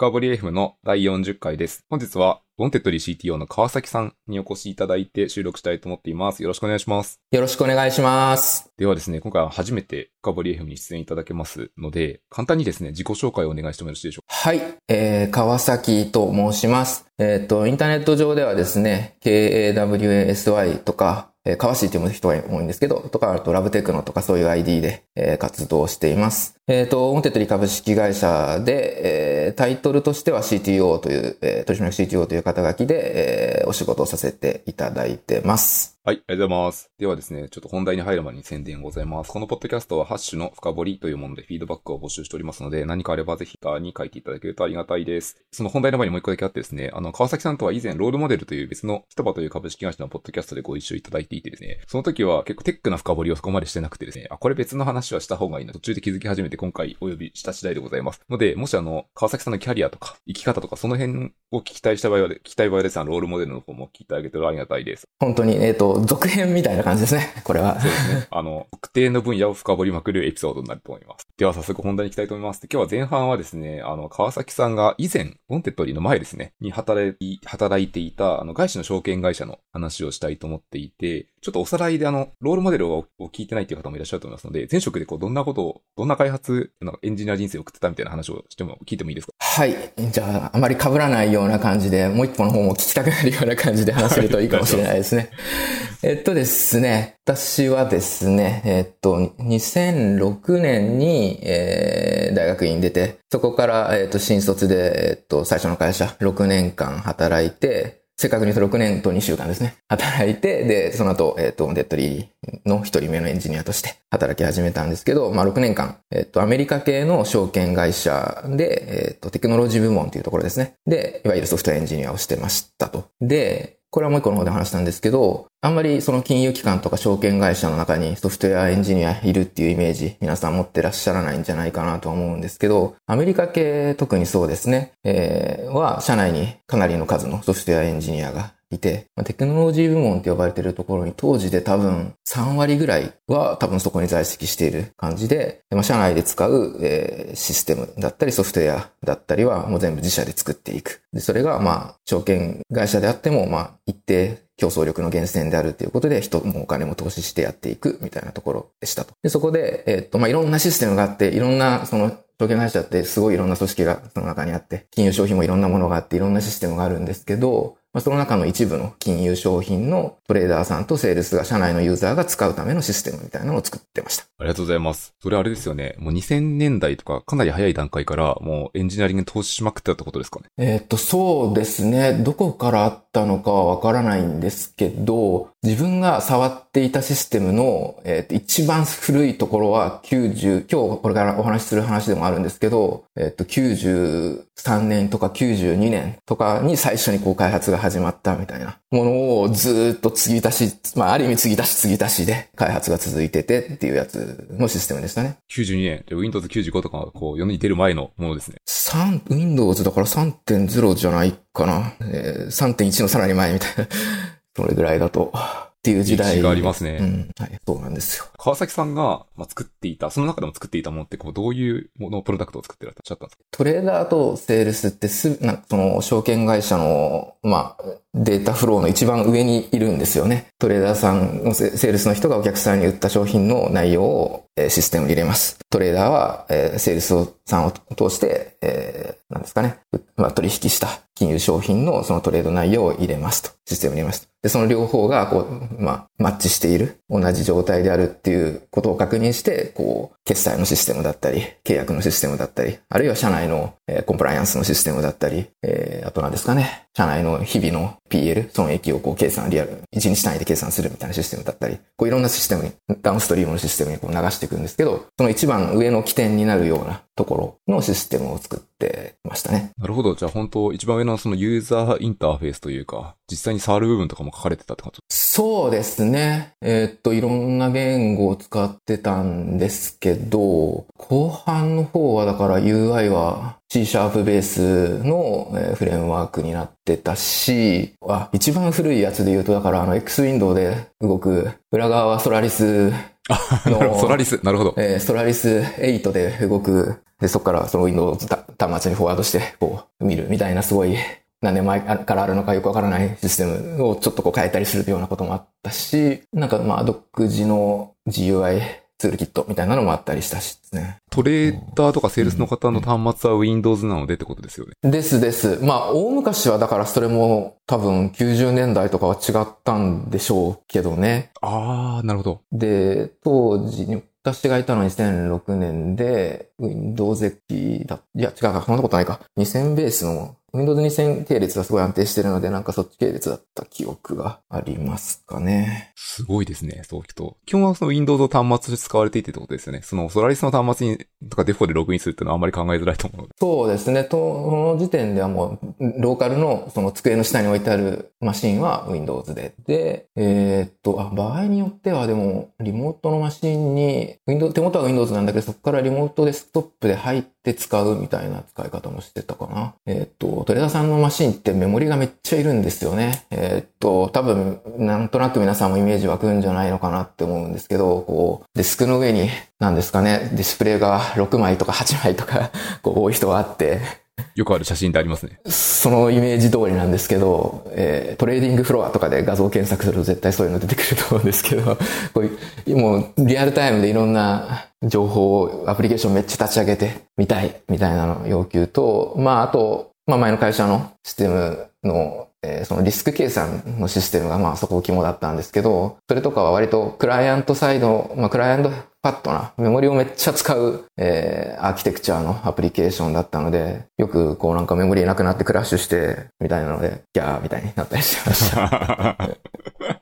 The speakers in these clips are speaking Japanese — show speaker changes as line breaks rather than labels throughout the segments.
深掘り F の第40回です。本日は、ウォンテッドリー CTO の川崎さんにお越しいただいて収録したいと思っています。よろしくお願いします。
よろしくお願いします。
ではですね、今回は初めて深掘り F に出演いただけますので、簡単にですね、自己紹介をお願いしてもよろしいでしょう
はい、えー、川崎と申します。えっ、と、インターネット上ではですね、KAWASY とか、えー、川市っていう人が多いんですけど、とか、あと luvtechno とかそういう ID で、えー活動しています。えっ、と、ウォンテッドリー株式会社で、えータイトルとしては CTO という、えー取締役 CTO という肩書きで、えーお仕事をさせていただいてます。
はい、ありがとうございます。ではですね、ちょっと本題に入る前に宣伝ございます。このポッドキャストはハッシュの深掘りというものでフィードバックを募集しておりますので、何かあればぜひターに書いていただけるとありがたいです。その本題の前にもう一個だけあってですね、あの、川崎さんとは以前ロールモデルという別の人場という株式会社のポッドキャストでご一緒いただいていてですね、その時は結構テックな深掘りをそこまでしてなくてですね、あ、これ別の話はした方がいいな、途中で気づき始めて今回お呼びした次第でございます。ので、もしあの、川崎さんのキャリアとか生き方とかその辺を聞きたいした場合は、聞きたい場合はですね、ロールモデルの方も聞いてあげてるありがたいです。
本当に、えっ、と、続編みたいな感じですね、これは。
そうですね。あの、特定の分野を深掘りまくるエピソードになると思います。では早速本題に行きたいと思います。で今日は前半はですね、あの、川崎さんが以前、ウォンテッドリーの前ですね、に働い、働いていた、あの、外資の証券会社の話をしたいと思っていて、ちょっとおさらいであの、ロールモデルをを聞いてないっていう方もいらっしゃると思いますので、前職でこう、どんなことを、どんな開発、なんかエンジニア人生を送ってたみたいな話をしても、聞いてもいいですか？
はい。じゃあ、あまり被らないような感じで、もう一個の方も聞きたくなるような感じで話せるといいかもしれないですね。えっとですね、私はですね、えっと、2006年に、えー大学院出て、そこから、えっと、新卒で、えっと、最初の会社、6年間働いて、正確に言うと6年と2週間ですね。働いて、で、その後、えっ、と、デッドリーの一人目のエンジニアとして働き始めたんですけど、まあ6年間、えっ、と、アメリカ系の証券会社で、えっ、と、テクノロジー部門というところですね。で、いわゆるソフトエンジニアをしてましたと。で、これはもう一個の方で話したんですけど、あんまりその金融機関とか証券会社の中にソフトウェアエンジニアいるっていうイメージ、皆さん持ってらっしゃらないんじゃないかなと思うんですけど、アメリカ系特にそうですね、えーは社内にかなりの数のソフトウェアエンジニアがいて、まあテクノロジー部門って呼ばれてるところに当時で多分3割ぐらいは多分そこに在籍している感じで、まあ、社内で使う、えーシステムだったりソフトウェアだったりはもう全部自社で作っていく。で、それがまあ証券会社であってもまあ一定競争力の源泉であるということで人もお金も投資してやっていくみたいなところでしたと。で、そこで、えーっと、まあいろんなシステムがあって、いろんなその証券会社ってすごいいろんな組織がその中にあって、金融商品もいろんなものがあって、いろんなシステムがあるんですけど、まあ、その中の一部の金融商品のトレーダーさんとセールスが社内のユーザーが使うためのシステムみたいなのを作ってました。
ありがとうございます。それあれですよね。もう2000年代とかかなり早い段階からもうエンジニアリングに投資しまくってたってことですかね。
えーっと、そうですね。どこからあったのかはわからないんですけど、自分が触っていたシステムの、えーっと一番古いところは90、今日これからお話しする話でもあるんですけど、えーっと、93年とか92年とかに最初にこう開発が始まったみたいなものをずーっと継ぎ足し、まあある意味継ぎ足し継ぎ足しで開発が続いててっていうやつのシステムでしたね。
92年。で Windows 95とかがこう世に出る前のものですね。
3、Windows だから3.0じゃないかな。えー3.1のさらに前みたいな。それぐらいだと。っていう時代。
歴史がありますね
うん。はい。そうなんですよ。
川崎さんが、まあ、作っていた、その中でも作っていたものって、こう、どういうもの、プロダクトを作ってらっしゃったんですか？
トレーダーとセールスってす、なんかその証券会社の、まあ、データフローの一番上にいるんですよね。トレーダーさんのセールスの人がお客さんに売った商品の内容を、システムに入れます。トレーダーは、えセールスさんを通して、えーなんですかね、まあ、取引した金融商品のそのトレード内容を入れますと。システムに入れますと。で、その両方が、こう、まあ、マッチしている、同じ状態であるっていうことを確認して、こう、決済のシステムだったり、契約のシステムだったり、あるいは社内の、えコンプライアンスのシステムだったり、えーあと何ですかね、社内の日々の PL、損益をこう計算、リアル、1日単位で計算するみたいなシステムだったり、こういろんなシステムに、ダウンストリームのシステムにこう流していくんですけど、その一番上の起点になるようなところのシステムを作ってましたね。
なるほど。じゃあ本当一番上のそのユーザーインターフェースというか、実際に触る部分とかも書かれてたって感じ？
そうですね。えーっと、いろんな言語を使ってたんですけど、後半の方はだから UI は C シャープベースのえーフレームワークになってたし、あ、一番古いやつで言うと、だからあの X ウィンドウで動く、裏側はソラリスの
ソラリス、なるほど。
えー、ソラリス8で動く、で、そこからその Windows 端末にフォワードして、こう、見るみたいなすごい、何年前からあるのかよくわからないシステムをちょっとこう変えたりするようなこともあったし、なんかまあ独自の GUI ツールキットみたいなのもあったりしたしですね。
トレーダーとかセールスの方の端末は Windows なのでってことですよね。
ですです。まあ、大昔はだからそれも多分90年代とかは違ったんでしょうけどね。
あー、なるほど。
で、当時に、私がいたのは2006年で、Windows XP だ、いや違うか、そんなことないか。2000ベースの Windows 2000系列がすごい安定してるので、なんかそっち系列だった記憶がありますかね。
すごいですね、そう聞くと。基本はその Windows を端末で使われていてってことですよね。そのソラリスの端末に、とかデフォでログインするっていうのはあんまり考えづらいと思うので。
そうですね。と、その時点ではもう、ローカルのその机の下に置いてあるマシンは Windows で。で、えー、っと、あ、場合によってはでも、リモートのマシンに、Windows、手元は Windows なんだけど、そこからリモートデスクトップで入ってで使うみたいな使い方もしてたかな。えー、っと、トレダーさんのマシンってメモリがめっちゃいるんですよね。えー、っと、多分、なんとなく皆さんもイメージ湧くんじゃないのかなって思うんですけど、こう、デスクの上に、なんですかね、ディスプレイが6枚とか8枚とか、こう、多い人があって、
よくある写真でありますね。
そのイメージ通りなんですけど、えー、トレーディングフロアとかで画像検索すると絶対そういうの出てくると思うんですけど、こうもうリアルタイムでいろんな情報を、アプリケーションめっちゃ立ち上げてみたいみたいなの要求と、まああと、まあ前の会社のシステムのえー、そのリスク計算のシステムがまあそこ肝だったんですけど、それとかは割とクライアントサイド、まあクライアントパッドな、メモリをめっちゃ使う、えー、アーキテクチャのアプリケーションだったので、よくこうなんかメモリなくなってクラッシュして、みたいなので、ギャーみたいになったりしてました。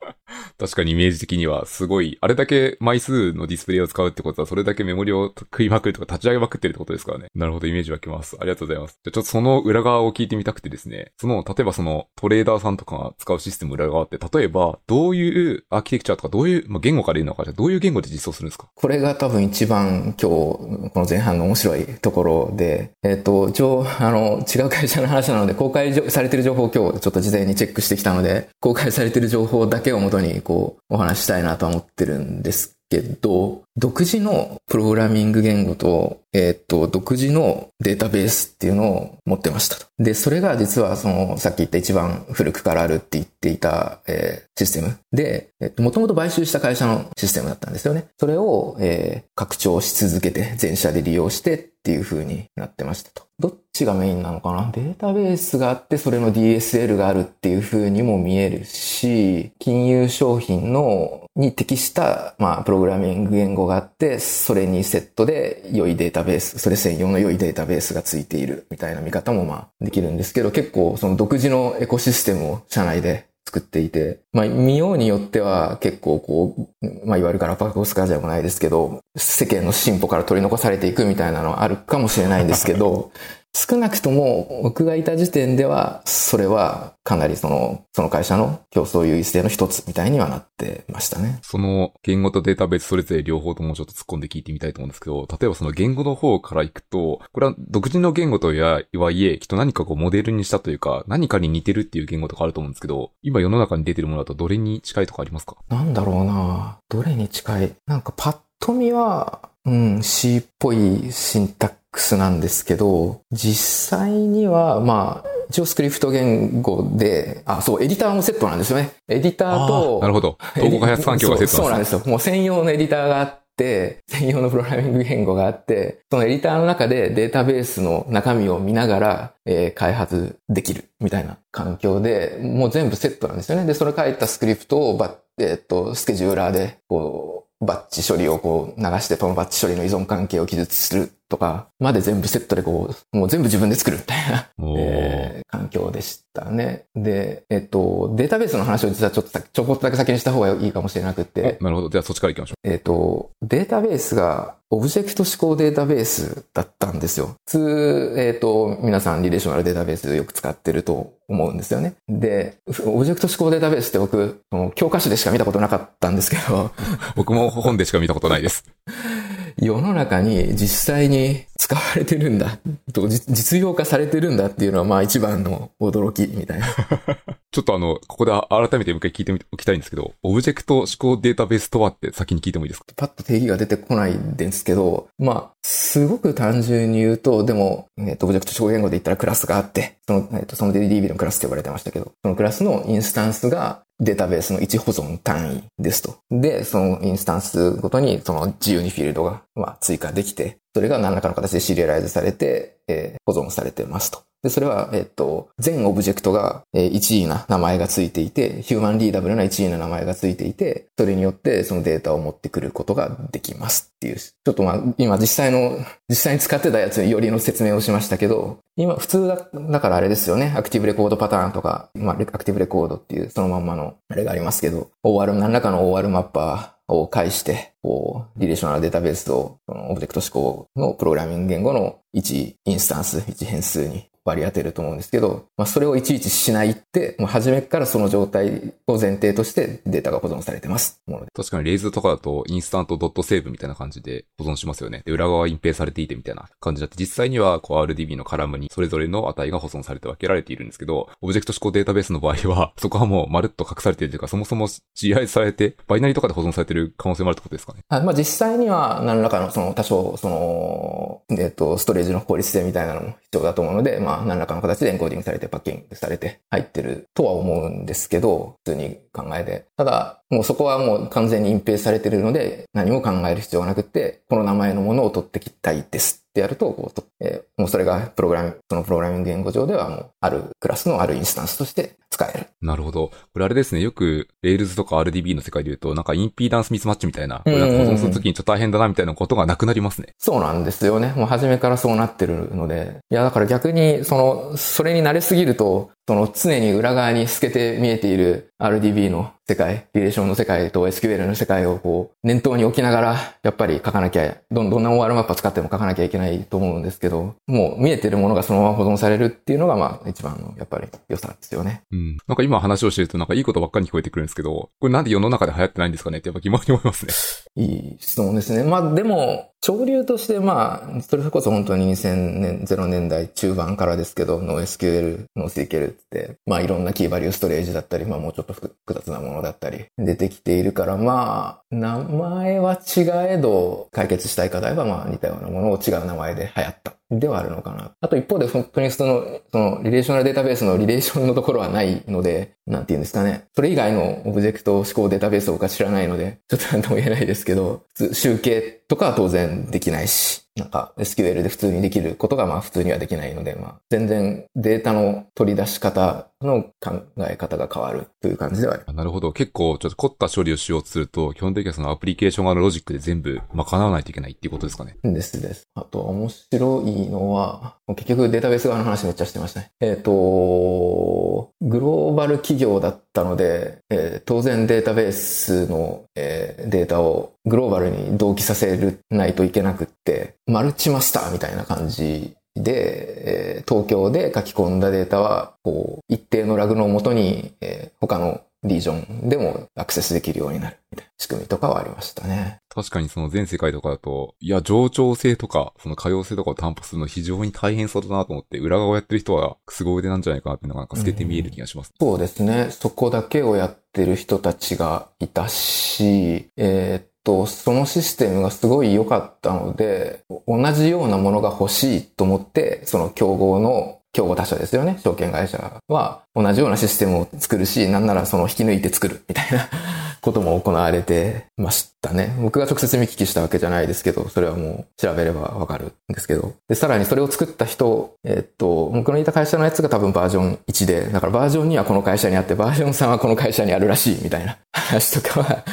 確かにイメージ的にはすごい、あれだけ枚数のディスプレイを使うってことは、それだけメモリを食いまくるとか立ち上げまくってるってことですからね。なるほど、イメージ湧きます。ありがとうございます。じゃあちょっとその裏側を聞いてみたくてですね、その、例えばそのトレーダーさんとかが使うシステム裏側って、例えば、どういうアーキテクチャとか、どういう、まあ、言語から言うのか、どういう言語で実装するんですか？
これが多分一番今日、この前半の面白いところで、えっ、と、一応、あの、違う会社の話なので、公開されてる情報を今日ちょっと事前にチェックしてきたので、公開されてる情報だけをもとに、こう、お話したいなと思ってるんですけど、独自のプログラミング言語と、えっ、と、独自のデータベースっていうのを持ってましたと。で、それが実はその、さっき言った一番古くからあるって言っていた、えー、システムで、えっ、と、もともと買収した会社のシステムだったんですよね。それを、えー、拡張し続けて、全社で利用してっていう風になってましたと。どっちがメインなのかな？データベースがあって、それの DSL があるっていう風にも見えるし、金融商品の、に適した、まあ、プログラミング言語があって、それにセットで良いデータベース、それ専用の良いデータベースがついているみたいな見方もまあできるんですけど、結構その独自のエコシステムを社内で作っていて、まあ見ようによっては結構こう、まあいわゆるガラパゴス化じゃないですけど、世間の進歩から取り残されていくみたいなのはあるかもしれないんですけど、少なくとも僕がいた時点では、それはかなりその、その会社の競争優位性の一つみたいにはなってましたね。
その言語とデータベースそれぞれ両方ともちょっと突っ込んで聞いてみたいと思うんですけど、例えばその言語の方から行くと、これは独自の言語とはいえ、きっと何かこうモデルにしたというか、何かに似てるっていう言語とかあると思うんですけど、今世の中に出てるものだとどれに近いとかありますか？
なんだろうな。どれに近い？なんかパッと見は、うん、C っぽいシンタッなんですけど、実際には、まあ、一応スクリプト言語で、あ、そう、エディターもセットなんですよね。エディターと、
なるほど。統合開発環境がセット
そうそうなんですよ。もう専用のエディターがあって、専用のプログラミング言語があって、そのエディターの中でデータベースの中身を見ながら、えー、開発できるみたいな環境で、もう全部セットなんですよね。で、それ書いたスクリプトをバッ、えー、っと、スケジューラーで、こう、バッチ処理をこう流して、そのバッチ処理の依存関係を記述するとか、まで全部セットでこう、もう全部自分で作るみたいな、えー、環境でしたね。で、えっと、データベースの話を実はちょっとちょこっとだけ先にした方がいいかもしれなくて。
なるほど。じゃあそっちから行きましょ
う。えっと、データベースがオブジェクト指向データベースだったんですよ。普通、えっと、皆さんリレーショナルデータベースよく使ってると思うんですよね。で、オブジェクト指向データベースって僕、教科書でしか見たことなかったんですけど。
僕も本でしか見たことないです。
世の中に実際に使われてるんだと、実用化されてるんだっていうのはまあ一番の驚きみたいな。
ちょっとあの、ここで改めてもう一回聞いておきたいんですけど、オブジェクト思考データベースとはって先に聞いてもいいですか？
パッと定義が出てこないんですけど、まあ、すごく単純に言うと、でも、えっ、と、オブジェクト指向言語で言ったらクラスがあって、その、えっ、と、その DB のクラスって呼ばれてましたけど、そのクラスのインスタンスがデータベースの1保存単位ですと。で、そのインスタンスごとにその自由にフィールドが、まあ、追加できて、それが何らかの形でシリアライズされて、えー、保存されてますと。で、それは、えっと、全オブジェクトが、えー、一意な名前がついていて、 human readable な一意な名前がついていて、それによってそのデータを持ってくることができますっていう。ちょっとまあ、今実際の、実際に使ってたやつよりの説明をしましたけど、今、普通だ、だからあれですよね。アクティブレコードパターンとか、まあ、アクティブレコードっていうそのまんまのあれがありますけど、OR、何らかの OR マッパー、を介して、こう、リレーショナルデータベースと、オブジェクト指向のプログラミング言語の1インスタンス、1変数に割り当てると思うんですけど、まあ、それをいちいちしないって、もう初めからその状態を前提としてデータが保存されてます。
確かに Rails とかだと instance dot save みたいな感じで保存しますよね。で、裏側は隠蔽されていてみたいな感じだって、実際にはこう RDB のカラムにそれぞれの値が保存されて分けられているんですけど、オブジェクト指向データベースの場合は、そこはもうまるっと隠されているというか、そもそも シリアライズされて、バイナリーとかで保存されている可能性もあるってことですかね？
はい。まあ実際には何らかのその多少、その、えっ、と、ストレージの効率性みたいなのも必要だと思うので、まあ何らかの形でエンコーディングされてパッキングされて入ってるとは思うんですけど、普通に考えて。ただ、もうそこはもう完全に隠蔽されてるので、何も考える必要がなくて、この名前のものを取ってきたいですってやると、こう、えー、もうそれがプログラミング、そのプログラミング言語上ではもう、あるクラスのあるインスタンスとして使える。
なるほど。これあれですね、よく Rails とか RDB の世界で言うと、なんかインピーダンスミスマッチみたいな、これなんか保存するときにちょっと大変だなみたいなことがなくなりますね。
そうなんですよね。もう初めからそうなってるので。いや、だから逆に、その、それに慣れすぎると、その常に裏側に透けて見えている RDB の世界、リレーションの世界と SQL の世界をこう、念頭に置きながら、やっぱり書かなきゃ、ど、どんな OR マップ使っても書かなきゃいけないと思うんですけど、もう見えてるものがそのまま保存されるっていうのが、まあ、一番の、やっぱり良さですよね。
うん。なんか今話をしてるとなんかいいことばっかり聞こえてくるんですけど、これなんで世の中で流行ってないんですかね？ってやっぱ疑問に思いますね。
いい質問ですね。まあでも、潮流としてまあ、それこそ本当に2000年、0年代中盤からですけど、の SQL、の CQL って、まあいろんなキーバリューストレージだったり、まあもうちょっと複雑なものだったり出てきているから、まあ、名前は違えど、解決したい課題はまあ似たようなものを違う名前で流行ったではあるのかな。あと一方で本当にその、そのリレーショナルデータベースのリレーションのところはないので、なんて言うんですかね。それ以外のオブジェクト思考データベースを僕は知らないので、ちょっとなんとも言えないですけど、集計とかは当然できないし、なんか SQL で普通にできることがまあ普通にはできないので、まあ全然データの取り出し方の考え方が変わるという感じではある。
なるほど。結構ちょっと凝った処理をしようとすると、基本的にはそのアプリケーション側のロジックで全部賄わないといけないっていうことですかね。
ですです。あと面白いのは、結局データベース側の話めっちゃしてましたね。えっ、ー、と、グローバル企業だったので、えー、当然データベースの、えー、データをグローバルに同期させるないといけなくって、マルチマスターみたいな感じで、えー、東京で書き込んだデータは、こう、一定のラグのもとに、えー、他のリージョンでもアクセスできるようになるみたいな仕組みとかはありましたね。
確かにその全世界とかだと、いや、冗長性とか、その可用性とかを担保するの非常に大変そうだなと思って、裏側をやってる人は凄腕なんじゃないかなっていうのがなんか透けて見える気がします、
うん、そうですね。そこだけをやってる人たちがいたし、えー、っと、そのシステムがすごい良かったので、同じようなものが欲しいと思って、その競合の競合他社ですよね。証券会社は同じようなシステムを作るし、なんならその引き抜いて作るみたいな ことも行われてましたね。僕が直接見聞きしたわけじゃないですけど、それはもう調べればわかるんですけど。で、さらにそれを作った人、えっと、僕のいた会社のやつが多分バージョン1で、だからバージョン2はこの会社にあって、バージョン3はこの会社にあるらしいみたいな 話とかは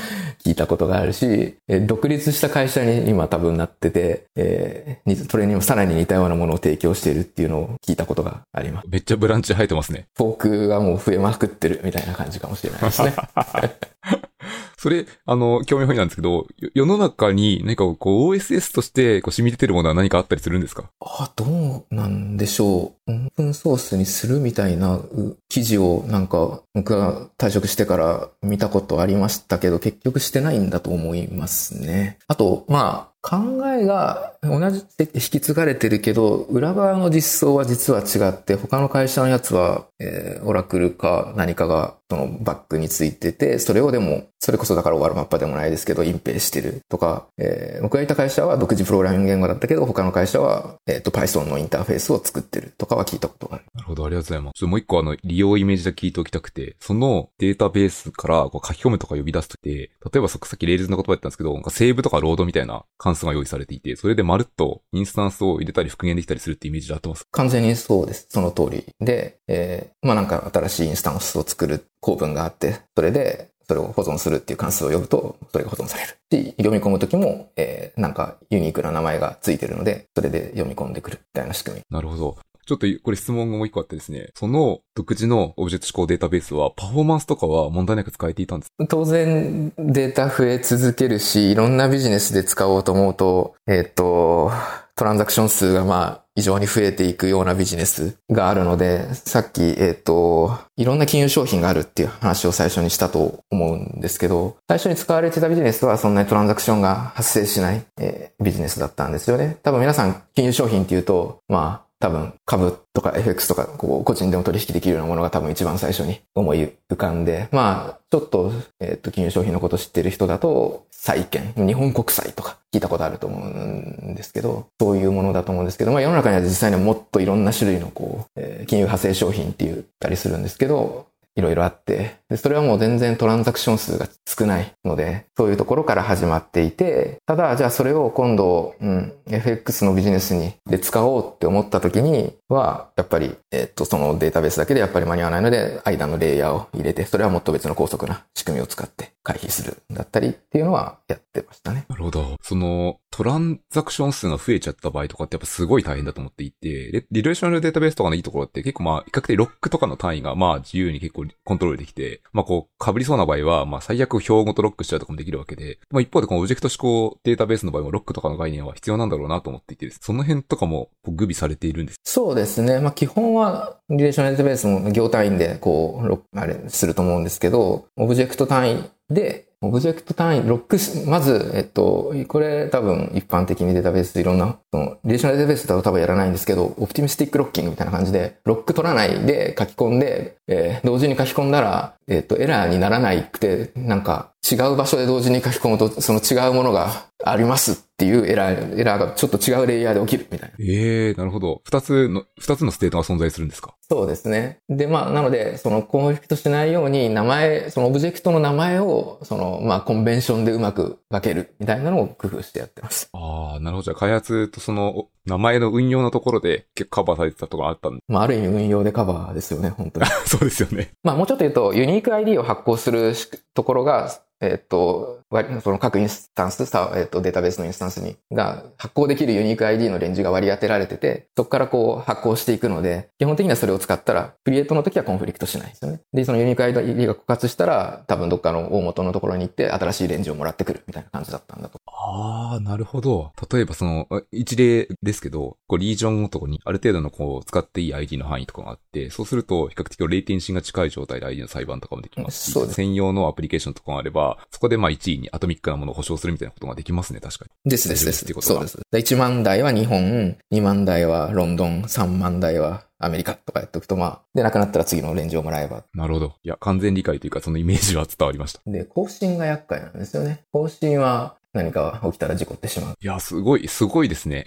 聞いたことがあるし、え独立した会社に今多分なってて、えー、それにもさらに似たようなものを提供しているっていうのを聞いたことがあります。
めっちゃブランチ生えてますね。
フォークがもう増えまくってるみたいな感じかもしれないですね。
それ、あの、興味本位なんですけど、世の中に何かこう OSS としてこう染み出てるものは何かあったりするんですか？
あ、どうなんでしょう。オープンソースにするみたいな記事をなんか僕が退職してから見たことありましたけど、結局してないんだと思いますね。あと、まあ、考えが同じで引き継がれてるけど、裏側の実装は実は違って、他の会社のやつは、えー、オラクルか何かがそのバックについてて、それをでも、それこそだからワールマッパでもないですけど、隠蔽してるとか、えー、僕がいた会社は独自プログラミング言語だったけど、他の会社は、えっ、ー、と、Python のインターフェースを作ってるとかは聞いたことがある。
なるほど、ありがとうございます。もう一個あの、利用イメージで聞いておきたくて、そのデータベースからこう書き込むとか呼び出すときて、例えばさっき Rails の言葉言ったんですけど、なんかセーブとかロードみたいな関数が用意されていて、それでまるっとインスタンスを入れたり復元できたりするってイメージで合ってます？
完全にそうです。その通りで、えー、まあなんか新しいインスタンスを作る構文があって、それで、それを保存するっていう関数を呼ぶと、それが保存される。し、読み込むときも、えー、なんかユニークな名前がついてるので、それで読み込んでくるみたいな仕組み。
なるほど。ちょっとこれ質問がもう一個あってですね、その独自のオブジェクト思考データベースはパフォーマンスとかは問題なく使えていたんです
当然データ増え続けるし、いろんなビジネスで使おうと思うと、えっ、と、トランザクション数がまあ異常に増えていくようなビジネスがあるので、さっき、えっ、と、いろんな金融商品があるっていう話を最初にしたと思うんですけど、最初に使われてたビジネスはそんなにトランザクションが発生しない、えー、ビジネスだったんですよね。多分皆さん金融商品っていうと、まあ、多分株とか FX とかこう個人でも取引できるようなものが多分一番最初に思い浮かんで、まあ、ちょっと、えっ、と、金融商品のこと知ってる人だと、債券、日本国債とか聞いたことあると思うんですけど、そういうものだと思うんですけど、まあ世の中には実際にはもっといろんな種類のこう、え、金融派生商品って言ったりするんですけど、いろいろあって、で、それはもう全然トランザクション数が少ないので、そういうところから始まっていて、ただ、じゃあそれを今度、うん、FX のビジネスに、で使おうって思った時には、やっぱり、えっと、そのデータベースだけでやっぱり間に合わないので、間のレイヤーを入れて、それはもっと別の高速な仕組みを使って回避するだったりっていうのはやってましたね。
なるほど。その、トランザクション数が増えちゃった場合とかってやっぱすごい大変だと思っていて、リレーショナルデータベースとかのいいところって結構まあ、比較的ロックとかの単位がまあ自由に結構コントロールできて、まあこう、被りそうな場合は、まあ最悪表ごとロックしちゃうとかもできるわけで、まあ一方でこのオブジェクト指向データベースの場合もロックとかの概念は必要なんだろうなと思っていて、その辺とかも具備されているんです
そうですね。まあ基本は、リレーショナルデータベースも行単位でこう、あれすると思うんですけど、オブジェクト単位でオブジェクト単位、ロックまず、えっと、これ多分一般的にデータベースいろんな、その、リレーショナルデータベースだと多分やらないんですけど、 optimistic locking みたいな感じで、ロック取らないで書き込んで、えー、同時に書き込んだら、えっと、エラーにならないくて、なんか、違う場所で同時に書き込むと、その違うものがありますっていうエラー、エラーがちょっと違うレイヤーで起きるみたいな。
ええー、なるほど。二つの、二つのステートが存在するんですか？
そうですね。で、まあ、なので、そのコンフリクトしないように名前、そのオブジェクトの名前を、その、まあ、コンベンションでうまく分けるみたいなのを工夫してやってます。
ああ、なるほど。じゃあ開発とその、名前の運用のところで結構カバーされてたところあったんで。
まあ、ある意味運用でカバーですよね、本当に。
そうですよね。
まあ、もうちょっと言うと、ユニーク ID を発行するところが、えっと、その各インスタンス、えっと、データベースのインスタンスに、が発行できるユニーク ID のレンジが割り当てられてて、そこからこう発行していくので、基本的にはそれを使ったら、 create の時はコンフリクトしないですよね。で、そのユニーク ID が枯渇したら、多分どっかの大元のところに行って新しいレンジをもらってくるみたいな感じだったんだと。
ああ、なるほど。例えばその、一例ですけど、こうリージョンごとにある程度のこう使っていい ID の範囲とかがあって、そうすると比較的レイテンシーが近い状態で ID の裁判とかもできますし、そうです専用のアプリケーションとかがあれば、そこでまあ1位にアトミックなものを保証するみたいなことができますね、確か
に。ですですです。そうです。1万台は日本、2万台はロンドン、3万台はアメリカとかやっておくと、まあ、で、なくなったら次のレンジをもらえば。
なるほど。いや、完全理解というか、そのイメージは伝わりました。
で、更新が厄介なんですよね。更新は、何か起きたら事故ってしまう。
いや、すごい、すごいですね。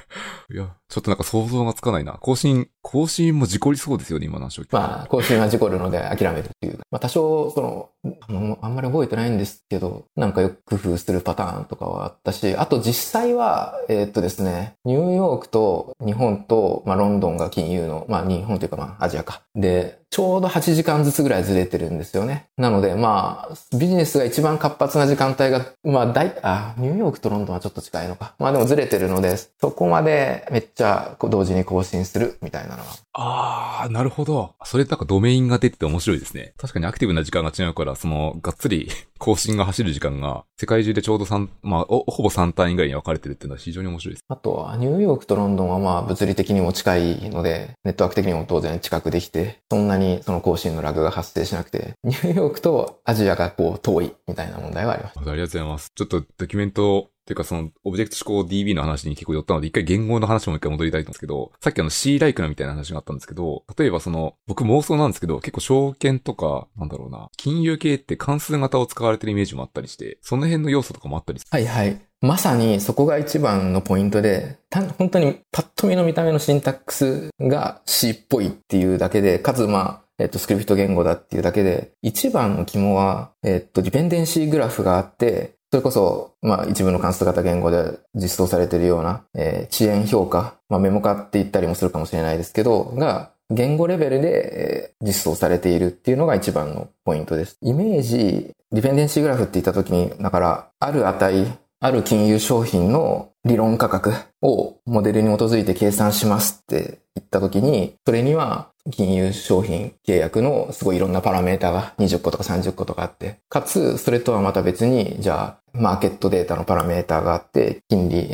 いや、ちょっとなんか想像がつかないな。更新、更新も事故りそうですよね、今の話を
まあ、更新は事故るので諦めるっていう。まあ、多少、その、あんまり覚えてないんですけど、なんかよく工夫するパターンとかはあったし、あと実際は、えー、っとですね、ニューヨークと日本と、まあ、ロンドンが金融の、まあ、日本というかまあ、アジアか。で、ちょうど8時間ずつぐらいずれてるんですよね。なので、まあ、ビジネスが一番活発な時間帯が、まあ、大、あ、ニューヨークとロンドンはちょっと近いのか。まあでもずれてるので、そこまでめっちゃ同時に更新するみたいなのは。
ああ、なるほど。それなんかドメインが出てて面白いですね。確かにアクティブな時間が違うから、その、がっつり 更新が走る時間が、世界中でちょうど3、まあ、ほぼ3単位ぐらいに分かれてるっていうのは非常に面白いです。
あとは、ニューヨークとロンドンはまあ、物理的にも近いので、ネットワーク的にも当然近くできて、そんなににその更新のラグが発生しなくて、ニューヨークとアジアがこう、遠いみたいな問題はあります。あ
りがとうございます。ちょっとドキュメントていうかその、オブジェクト思考 DB の話に結構寄ったので、一回言語の話も一回戻りたいんですけど、さっきあの C ライクなみたいな話があったんですけど、例えばその、僕妄想なんですけど、結構証券とか、なんだろうな、金融系って関数型を使われてるイメージもあったりして、その辺の要素とかもあったりする。
はいはい。まさにそこが一番のポイントで、本当にパッと見の見た目のシンタックスが C っぽいっていうだけで、かつまあ、えっと、スクリプト言語だっていうだけで、一番の肝は、えっと、ディペンデンシーグラフがあって、それこそ、まあ、一部の関数型言語で実装されているような、えー遅延評価、まあ、メモ化って言ったりもするかもしれないですけど、が、言語レベルで、実装されているっていうのが一番のポイントです。イメージ、ディペンデンシーグラフって言った時に、だから、ある値、ある金融商品の理論価格をモデルに基づいて計算しますって言った時に、それには金融商品契約のすごいいろんなパラメータが20個とか30個とかあって、かつそれとはまた別に、じゃあ、マーケットデータのパラメータがあって、金利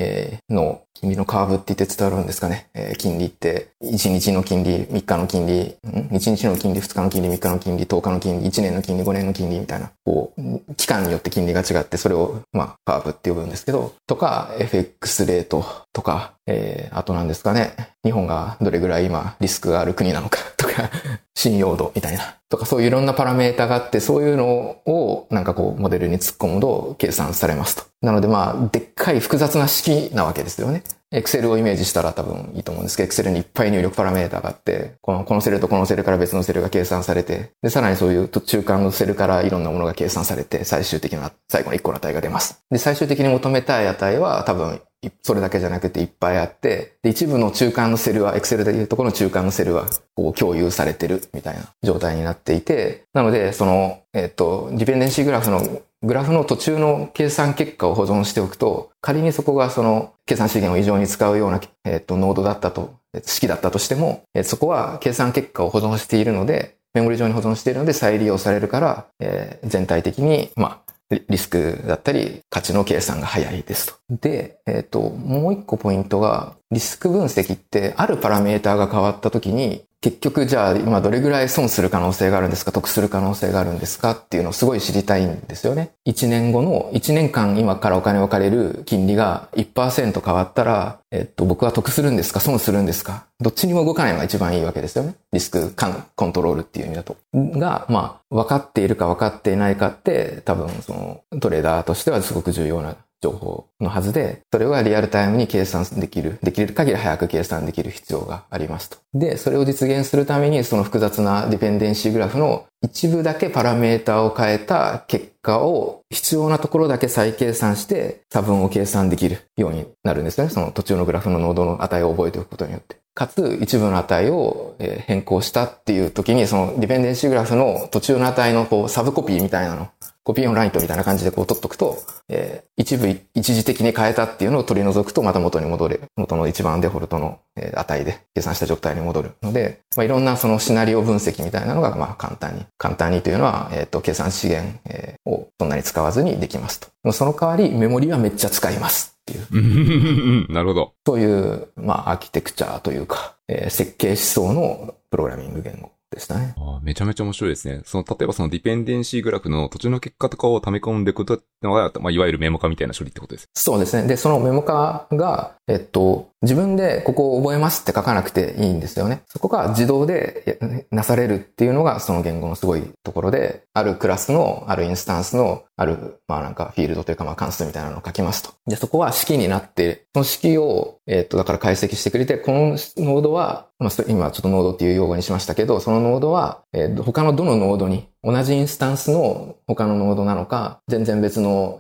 の、金利のカーブって言って伝わるんですかね？えー金利って、1日の金利、3日の金利、ん ?1 日の金利、2日の金利、3日の金利、10日の金利、1年の金利、5年の金利みたいな、こう、期間によって金利が違って、それを、まあ、カーブって呼ぶんですけど、とか、FX レートとか、えー、あとなんですかね、日本がどれぐらい今リスクがある国なのかとか、信用度みたいな。とかそういういろんなパラメータがあって、そういうのをなんかこうモデルに突っ込むと計算されますと。なのでまあ、でっかい複雑な式なわけですよね。Excel をイメージしたら多分いいと思うんですけど、Excel にいっぱい入力パラメータがあって、このこのセルとこのセルから別のセルが計算されて、で、さらにそういう中間のセルからいろんなものが計算されて、最終的な最後の1個の値が出ます。で、最終的に求めたい値は多分それだけじゃなくていっぱいあって、で、一部の中間のセルは、Excel でいうところの中間のセルは、こう共有されてるみたいな状態になっていて、なので、その、えっ、と、ディペンデンシーグラフの、グラフの途中の計算結果を保存しておくと、仮にそこがその計算資源を異常に使うような、えっ、と、ノードだったと、式だったとしても、えーそこは計算結果を保存しているので、メモリ上に保存しているので再利用されるから、えー全体的に、まあ、リスクだったり、価値の計算が早いですと。で、えっ、と、もう一個ポイントが、リスク分析って、あるパラメーターが変わった時に、結局じゃあ今どれぐらい損する可能性があるんですか？得する可能性があるんですかっていうのをすごい知りたいんですよね。1年後の、1年間今からお金を借りる金利が1%変わったら、えっと、僕は得するんですか？損するんですか？どっちにも動かないのが一番いいわけですよね。リスクカンコントロールっていう意味だと。が、まあ、分かっているか分かっていないかって、多分そのトレーダーとしてはすごく重要な情報のはずで、それはリアルタイムに計算できる、できる限り早く計算できる必要がありますと。で、それを実現するために、その複雑なディペンデンシーグラフの一部だけパラメータを変えた結果を必要なところだけ再計算して差分を計算できるようになるんですよね。その途中のグラフのノードの値を覚えておくことによって。かつ、一部の値を変更したっていう時に、そのディペンデンシーグラフの途中の値のこうサブコピーみたいなの、コピーオンライトみたいな感じでこう取っとくと、えー一部一時的に変えたっていうのを取り除くとまた元に戻れる。元の一番デフォルトのえー値で計算した状態に戻るので、まあ、いろんなそのシナリオ分析みたいなのがまあ簡単に、簡単にというのは、えっ、と、計算資源えーをそんなに使わずにできますと。でもその代わりメモリはめっちゃ使いますっていう。
う んなるほど。
そういう、まあ、アーキテクチャというか、えー設計思想のプログラミング言語でしたね。
あーめちゃめちゃ面白いですね。その、例えばそのディペンデンシーグラフの途中の結果とかを溜め込んでいくことまあ、いわゆるメモ化みたいな処理ってことです。
そうですね。で、そのメモ化が、えっと、自分でここを覚えますって書かなくていいんですよね。そこが自動でなされるっていうのがその言語のすごいところで、あるクラスの、あるインスタンスの、ある、まあなんかフィールドというかまあ関数みたいなのを書きますと。で、そこは式になって、その式を、えっと、だから解析してくれて、このノードは、まあ今ちょっとノードっていう用語にしましたけど、そのノードは、えー他のどのノードに、同じインスタンスの他のノードなのか、全然別の、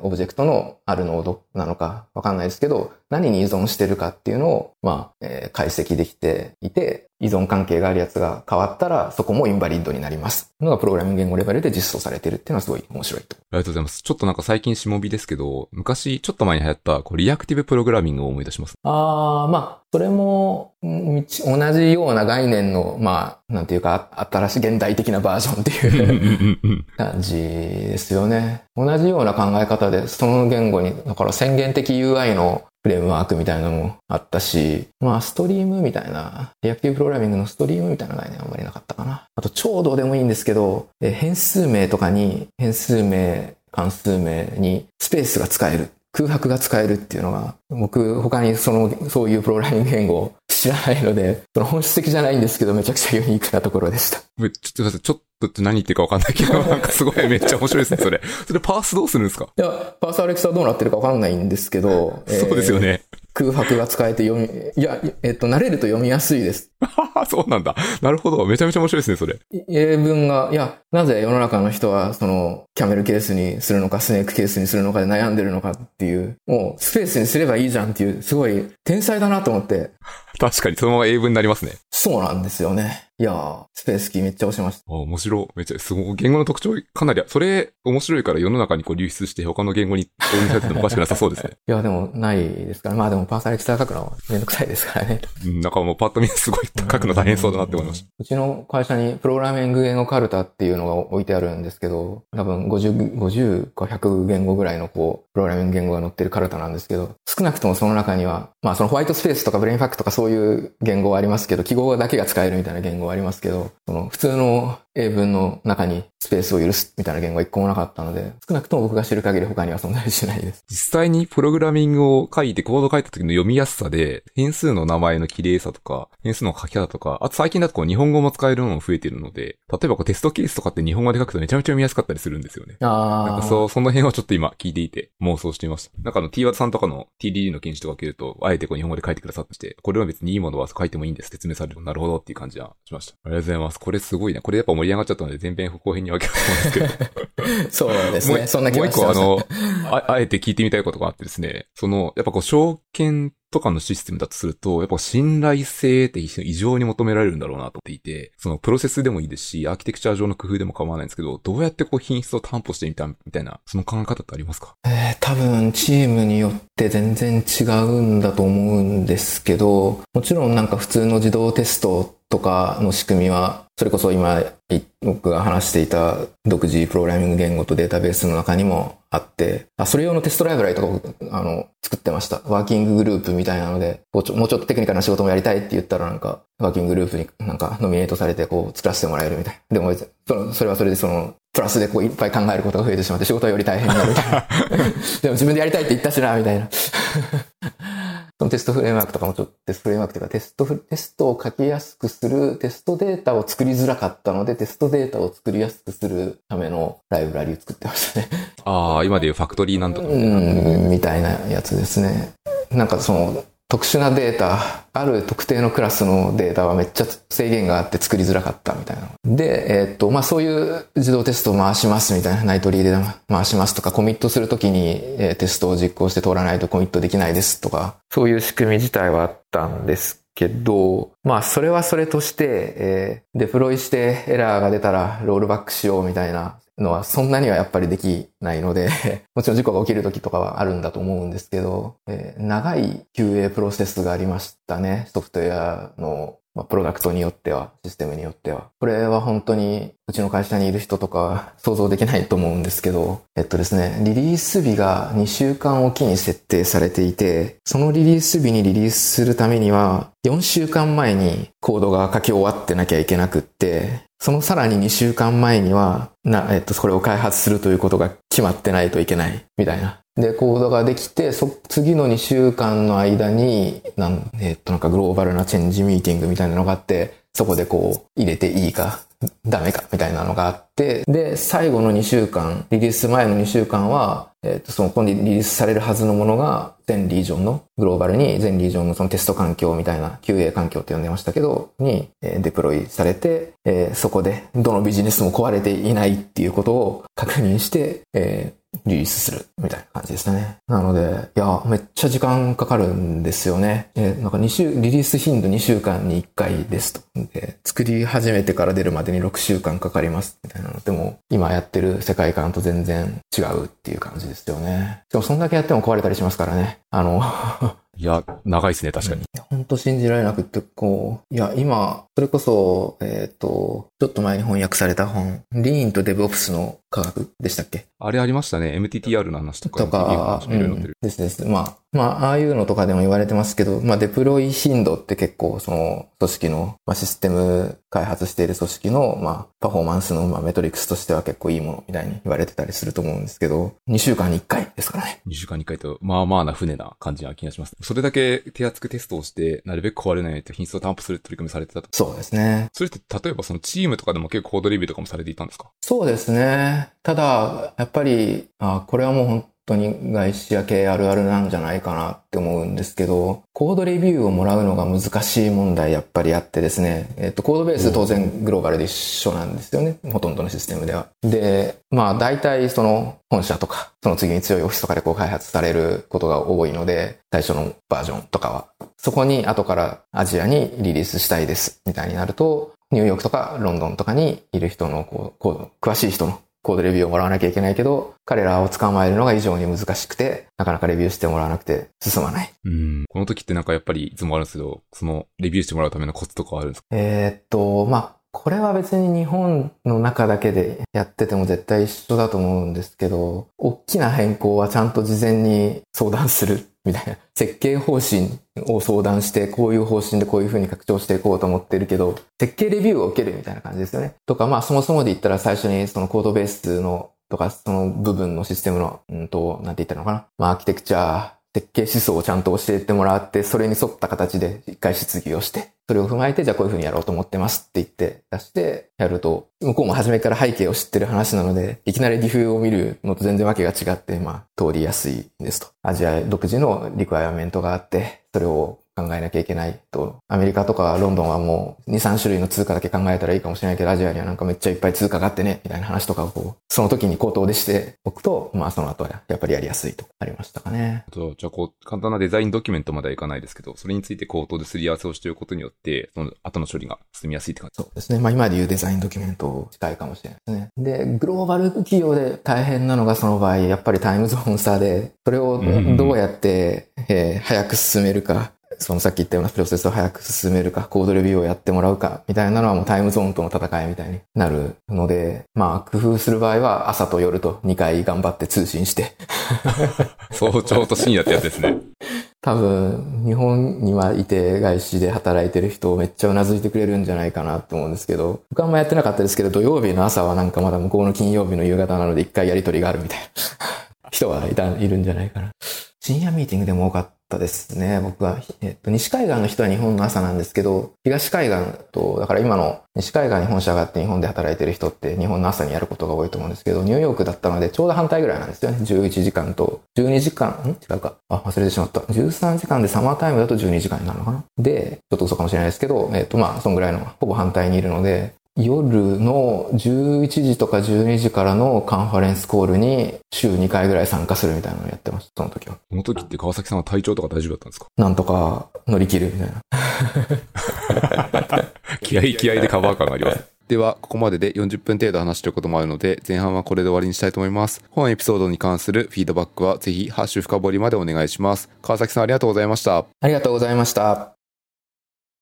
オブジェクトのあるノードなのかわかんないですけど、何に依存してるかっていうのを、まあ、解析できていて、依存関係があるやつが変わったら、そこも invalid になります。のがプログラミング言語レベルで実装されてるっていうのはすごい面白いと。
ありがとうございます。ちょっとなんか最近下火ですけど、昔、ちょっと前に流行った、こう、リアクティブプログラミングを思い出します。
ああ、まあ、それも、うん同じような概念の、まあ、なんていうか、あ新しい現代的なバージョンっていう 感じですよね。同じような考え方で、その言語に、だから宣言的 UI のフレームワークみたいなのもあったし、まあ、ストリームみたいな、リアクティブプログラミングのストリームみたいな概念はあんまりなかったかな。あと、超どうでもいいんですけど、え変数名とかに、変数名、関数名にスペースが使える。空白が使えるっていうのが、僕、他にその、そういうプログラミング言語を知らないので、その本質的じゃないんですけど、めちゃくちゃユニークなところでした。ち
ょっと待って、ちょっとって何言ってるかわかんないけど、なんかすごいめっちゃ面白いですね、それ。それパースどうするんですか？
いや、パースアレクサはどうなってるかわかんないんですけど。
そうですよね。
空白が使えて読み、いや、えっと、慣れると読みやすいです。
そうなんだ。なるほど。めちゃめちゃ面白いですね、それ。
英文が、いや、なぜ世の中の人は、その、キャメルケースにするのか、スネークケースにするのかで悩んでるのかっていう、もう、スペースにすればいいじゃんっていう、すごい、天才だなと思って。
確かに、そのまま英文になりますね。
そうなんですよね。いやー、スペースキーめっちゃ押しました。あ、
面白い。めっちゃ、すごい。言語の特徴、かなり、それ、面白いから世の中にこう流出して他の言語に導入されててもおかしくなさそうですね。
いや、でも、ないですから。まあでも、パーサレクター書くのはめんどくさいですからね。
うん、なんかもうパッと見すごい書くの大変そうだなって思いました。
うちの会社にプログラミング言語カルタっていうのが置いてあるんですけど、多分50、50か100言語ぐらいのこう、プログラミング言語が載ってるカルタなんですけど、少なくともその中には、まあそのホワイトスペースとかブレインファックとかそういう言語はありますけど、記号だけが使えるみたいな言語はありますけど、その普通の英文の中にスペースを許すみたいな言語は一個もなかったので、少なくとも僕が知る限り他には存在しないです。
実際にプログラミングを書いてコード書いた時の読みやすさで、変数の名前の綺麗さとか、変数の書き方とか、あと最近だとこう日本語も使えるものも増えてるので、例えばこうテストケースとかって日本語で書くとめちゃめちゃ読みやすかったりするんですよね。
ああ。
なんかそう、その辺はちょっと今聞いていて妄想していました。なんかあの t ワさんとかの TDD の研修とか受けると、あえてこう日本語で書いてくださって、これは別にいいものは書いてもいいんです説明されるとなるほどっていう感じはしました。ありがとうございます。これすごいね。これやっぱ盛り上がっちゃったので全編後編に分けようと思うんですけど。
そうですね。そんな気
がします。もう一個あの、あ、あえて聞いてみたいことがあってですね、その、やっぱこう、証券とかのシステムだとすると、やっぱ信頼性って異常に求められるんだろうなと思っていて、そのプロセスでもいいですし、アーキテクチャ上の工夫でも構わないんですけど、どうやってこう品質を担保してみたみたいな、その考え方ってありますか？
えー、多分チームによって全然違うんだと思うんですけど、もちろんなんか普通の自動テストとかの仕組みは、それこそ今僕が話していた独自プログラミング言語とデータベースの中にもあって、あそれ用のテストライブラリとかをあの作ってました。ワーキンググループみたいなので、こうちょもうちょっとテクニカルな仕事もやりたいって言ったらなんか、ワーキンググループになんかノミネートされてこう作らせてもらえるみたい。でもそのそれはそれでその、プラスでこういっぱい考えることが増えてしまって仕事はより大変になるみたいな。でも自分でやりたいって言ったしな、みたいな。そのテストフレームワークとかもちょっとテストフレームワークというかテストテストを書きやすくするテストデータを作りづらかったのでテストデータを作りやすくするためのライブラリを作ってましたね。
ああ、今でいうファクトリーなんとか
みたいな。うん、みたいなやつですね。なんかその、特殊なデータ、ある特定のクラスのデータはめっちゃ制限があって作りづらかったみたいな。で、えー、っと、まあ、そういう自動テストを回しますみたいな、ナイトリーで回しますとか、コミットするときに、えー、テストを実行して通らないとコミットできないですとか、そういう仕組み自体はあったんですけど、まあ、それはそれとして、えー、デプロイしてエラーが出たらロールバックしようみたいなのはそんなにはやっぱりできないので もちろん事故が起きる時とかはあるんだと思うんですけど、えー、長い QA プロセスがありましたね。ソフトウェアのまあ、プロダクトによっては、システムによっては。これは本当に、うちの会社にいる人とか想像できないと思うんですけど、えっとですね、リリース日が2週間おきに設定されていて、そのリリース日にリリースするためには、4週間前にコードが書き終わってなきゃいけなくって、そのさらに2週間前には、な、えっと、これを開発するということが決まってないといけない、みたいな。で、コードができて、そ、次の2週間の間に、なん、えっと、なんかグローバルなチェンジミーティングみたいなのがあって、そこでこう、入れていいか、ダメか、みたいなのがあって、で、最後の2週間、リリース前の2週間は、えっ、と、その、今度リリースされるはずのものが、全リージョンの、グローバルに全リージョンのそのテスト環境みたいな、QA 環境って呼んでましたけど、に、えデプロイされて、えー、そこで、どのビジネスも壊れていないっていうことを確認して、えー、リリースするみたいな感じですね。なので、いや、めっちゃ時間かかるんですよね。えなんか2週、リリース頻度2週間に1回ですと。で、作り始めてから出るまでに6週間かかりますみたいなのでも、今やってる世界観と全然違うっていう感じですよね。でもそんだけやっても壊れたりしますからね。あの
いや、長いですね、確かに。
本当信じられなくって、こう、いや、今、それこそ、えっ、ー、と、ちょっと前に翻訳された本、リーンとデブオプスの科学でしたっけ？
あれありましたね。MTTR の話とか。
とか、
いろいろ載ってる。
ですです。まあ、まあ、ああいうのとかでも言われてますけど、まあ、デプロイ頻度って結構、その、組織の、まあ、システム開発している組織の、まあ、パフォーマンスの、まあ、メトリックスとしては結構いいものみたいに言われてたりすると思うんですけど、2週間に1回ですからね。
2週間に1回と、まあまあな船な感じな気がします。それだけ手厚くテストをして、なるべく壊れないようにと品質を担保する取り組みされてたと。
そうですね。
それって例えばそのチームとかでも結構コードレビューとかもされていたんですか？
そうですね。ただ、やっぱり、あこれはもう本当に外資や系あるあるなんじゃないかなって思うんですけど、コードレビューをもらうのが難しい問題やっぱりあってですね、えっと、コードベース当然グローバルで一緒なんですよね。ほとんどのシステムでは。で、まあ大体その本社とか、その次に強いオフィスとかでこう開発されることが多いので、最初のバージョンとかは。そこに後からアジアにリリースしたいですみたいになると、ニューヨークとかロンドンとかにいる人のこう、コード、詳しい人のコードレビューをもらわなきゃいけないけど、彼らを捕まえるのが非常に難しくて、なかなかレビューしてもらわなくて進まない。
うん。この時ってなんかやっぱりいつもあるんですけど、そのレビューしてもらうためのコツとかはあるんですか？
えーっと、まあ、これは別に日本の中だけでやってても絶対一緒だと思うんですけど、大きな変更はちゃんと事前に相談するみたいな。設計方針を相談して、こういう方針でこういう風に拡張していこうと思ってるけど、設計レビューを受けるみたいな感じですよね。とか、まあそもそもで言ったら最初にそのコードベースのとか、その部分のシステムの、うんと、なんて言ったのかな。まあアーキテクチャー、設計思想をちゃんと教えてもらって、それに沿った形で一回質疑をして、それを踏まえて、じゃあこういうふうにやろうと思ってますって言って出してやると、向こうも初めから背景を知ってる話なので、いきなり理由を見るのと全然わけが違って、まあ、通りやすいですと。アジア独自のリクワイアメントがあって、それを考えなきゃいけないと。アメリカとかロンドンはもう2、3種類の通貨だけ考えたらいいかもしれないけど、アジアにはなんかめっちゃいっぱい通貨があってね、みたいな話とかをこう、その時に口頭でしておくと、まあその後はやっぱりやりやすいとありましたかね。
じゃあこう、簡単なデザインドキュメントまではいかないですけど、それについて口頭ですり合わせをしておくことによって、その後の処理が進みやすいって感じ。
そうですね。まあ今で言うデザインドキュメント近いかもしれないですね。で、グローバル企業で大変なのがその場合、やっぱりタイムゾーン差で、それをどうやって、えー早く進めるか、そのさっき言ったようなプロセスを早く進めるか、コードレビューをやってもらうか、みたいなのはもうタイムゾーンとの戦いみたいになるので、まあ工夫する場合は朝と夜と2回頑張って通信して、
早朝と深夜ってやつですね。
多分、日本にはいて外資で働いてる人めっちゃ頷いてくれるんじゃないかなと思うんですけど、僕はあんまやってなかったですけど、土曜日の朝はなんかまだ向こうの金曜日の夕方なので一回やりとりがあるみたいな人はいた、いるんじゃないかな。深夜ミーティングでも多かったですね、僕は。えっと、西海岸の人は日本の朝なんですけど、東海岸と、だから今の西海岸に本社があって日本で働いてる人って日本の朝にやることが多いと思うんですけど、ニューヨークだったのでちょうど反対ぐらいなんですよね。11時間と、12時間、ん？違うか。あ、忘れてしまった。13時間でサマータイムだと12時間になるのかな？で、ちょっと嘘かもしれないですけど、えっと、まあ、そんぐらいの、ほぼ反対にいるので、夜の11時とか12時からのカンファレンスコールに週2回ぐらい参加するみたいなのをやってました、その時は。
この時って川崎さんは体調とか大丈夫だったんですか？
なんとか乗り切るみたいな。
気合い気合いでカバー感があります。では、ここまでで40分程度話してることもあるので、前半はこれで終わりにしたいと思います。本エピソードに関するフィードバックは、ぜひ、ハッシュ深掘りまでお願いします。川崎さんありがとうございました。
ありがとうございました。